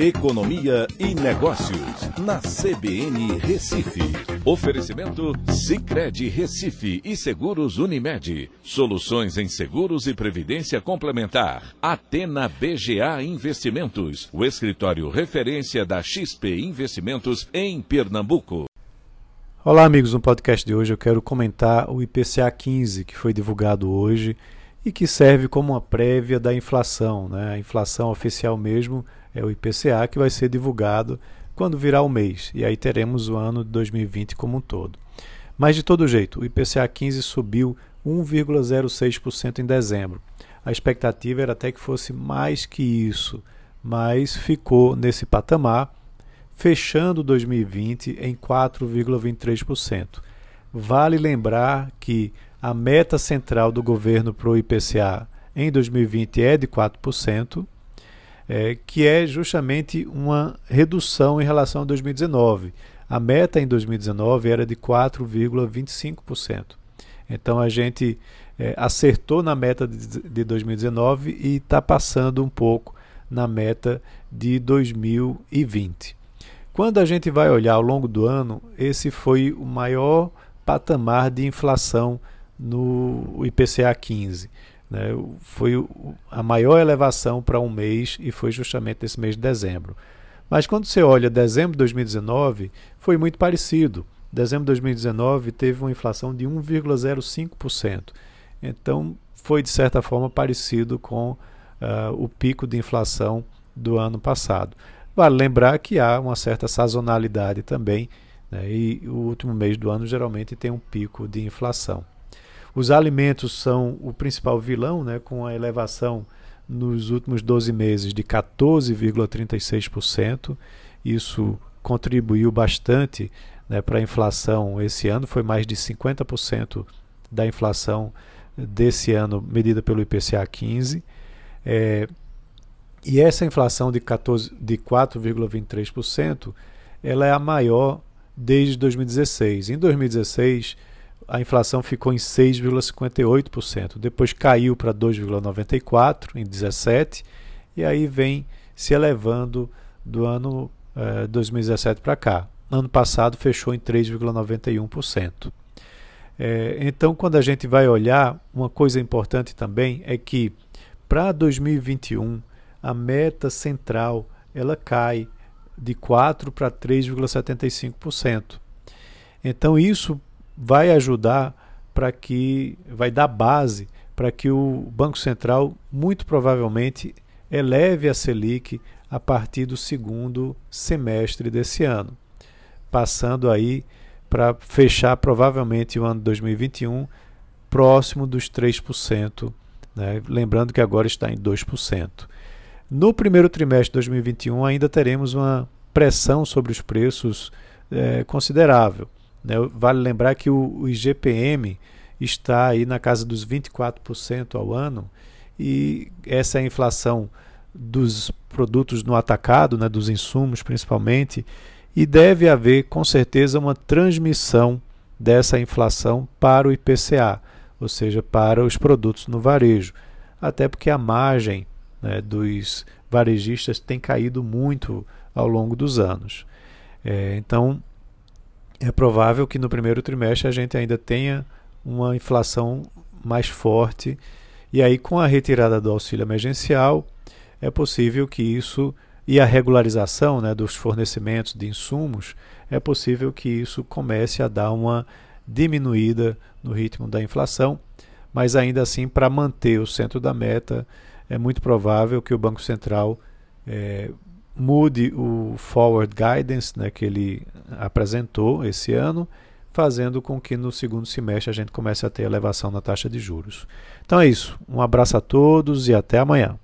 Economia e Negócios, na CBN Recife. Oferecimento Cicred Recife e Seguros Unimed. Soluções em seguros e previdência complementar. Atena BGA Investimentos, o escritório referência da XP Investimentos em Pernambuco. Olá, amigos. No podcast de hoje eu quero comentar o IPCA 15, que foi divulgado hoje e que serve como uma prévia da inflação. Né? A inflação oficial mesmo é o IPCA, que vai ser divulgado quando virar o mês, e aí teremos o ano de 2020 como um todo. Mas de todo jeito, o IPCA 15 subiu 1,06% em dezembro. A expectativa era até que fosse mais que isso, mas ficou nesse patamar, fechando 2020 em 4,23%. Vale lembrar que a meta central do governo para o IPCA em 2020 é de 4%, é, que é justamente uma redução em relação a 2019. A meta em 2019 era de 4,25%. Então a gente é, acertou na meta de, de 2019 e está passando um pouco na meta de 2020. Quando a gente vai olhar ao longo do ano, esse foi o maior patamar de inflação no IPCA 15. Né? Foi a maior elevação para um mês e foi justamente nesse mês de dezembro. Mas quando você olha dezembro de 2019, foi muito parecido. Dezembro de 2019 teve uma inflação de 1,05%. Então foi de certa forma parecido com uh, o pico de inflação do ano passado. Vale lembrar que há uma certa sazonalidade também, né? e o último mês do ano geralmente tem um pico de inflação. Os alimentos são o principal vilão, né, com a elevação nos últimos 12 meses de 14,36%. Isso contribuiu bastante né, para a inflação esse ano, foi mais de 50% da inflação desse ano medida pelo IPCA 15. É, e essa inflação de, 14, de 4,23% ela é a maior desde 2016. Em 2016, a inflação ficou em 6,58%, depois caiu para 2,94% em 2017 e aí vem se elevando do ano eh, 2017 para cá. Ano passado fechou em 3,91%. É, então, quando a gente vai olhar, uma coisa importante também é que para 2021 a meta central ela cai de 4 para 3,75%. Então, isso vai ajudar para que, vai dar base para que o Banco Central, muito provavelmente, eleve a Selic a partir do segundo semestre desse ano, passando aí para fechar provavelmente o ano 2021 próximo dos 3%, né? lembrando que agora está em 2%. No primeiro trimestre de 2021 ainda teremos uma pressão sobre os preços é, considerável. Né? Vale lembrar que o, o IGPM está aí na casa dos 24% ao ano e essa é a inflação dos produtos no atacado, né, dos insumos principalmente, e deve haver com certeza uma transmissão dessa inflação para o IPCA, ou seja, para os produtos no varejo, até porque a margem né, dos varejistas tem caído muito ao longo dos anos. É, então, é provável que no primeiro trimestre a gente ainda tenha uma inflação mais forte. E aí, com a retirada do auxílio emergencial, é possível que isso e a regularização né, dos fornecimentos de insumos, é possível que isso comece a dar uma diminuída no ritmo da inflação, mas ainda assim, para manter o centro da meta, é muito provável que o Banco Central é, mude o forward guidance né, que ele apresentou esse ano, fazendo com que no segundo semestre a gente comece a ter elevação na taxa de juros. Então é isso. Um abraço a todos e até amanhã.